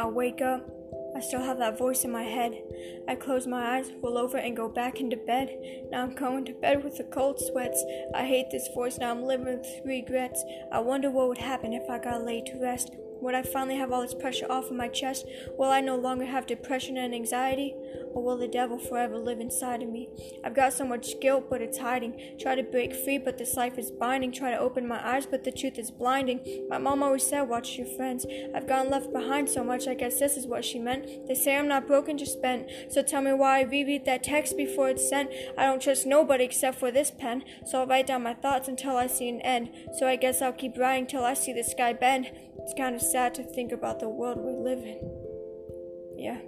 I wake up. I still have that voice in my head. I close my eyes, roll over, and go back into bed. Now I'm going to bed with the cold sweats. I hate this voice, now I'm living with regrets. I wonder what would happen if I got laid to rest. Would I finally have all this pressure off of my chest? Will I no longer have depression and anxiety? Or will the devil forever live inside of me? I've got so much guilt, but it's hiding. Try to break free, but this life is binding. Try to open my eyes, but the truth is blinding. My mom always said, Watch your friends. I've gotten left behind so much, I guess this is what she meant. They say I'm not broken, just bent. So tell me why I reread that text before it's sent. I don't trust nobody except for this pen. So I'll write down my thoughts until I see an end. So I guess I'll keep writing till I see the sky bend. It's kind of sad to think about the world we live in. Yeah.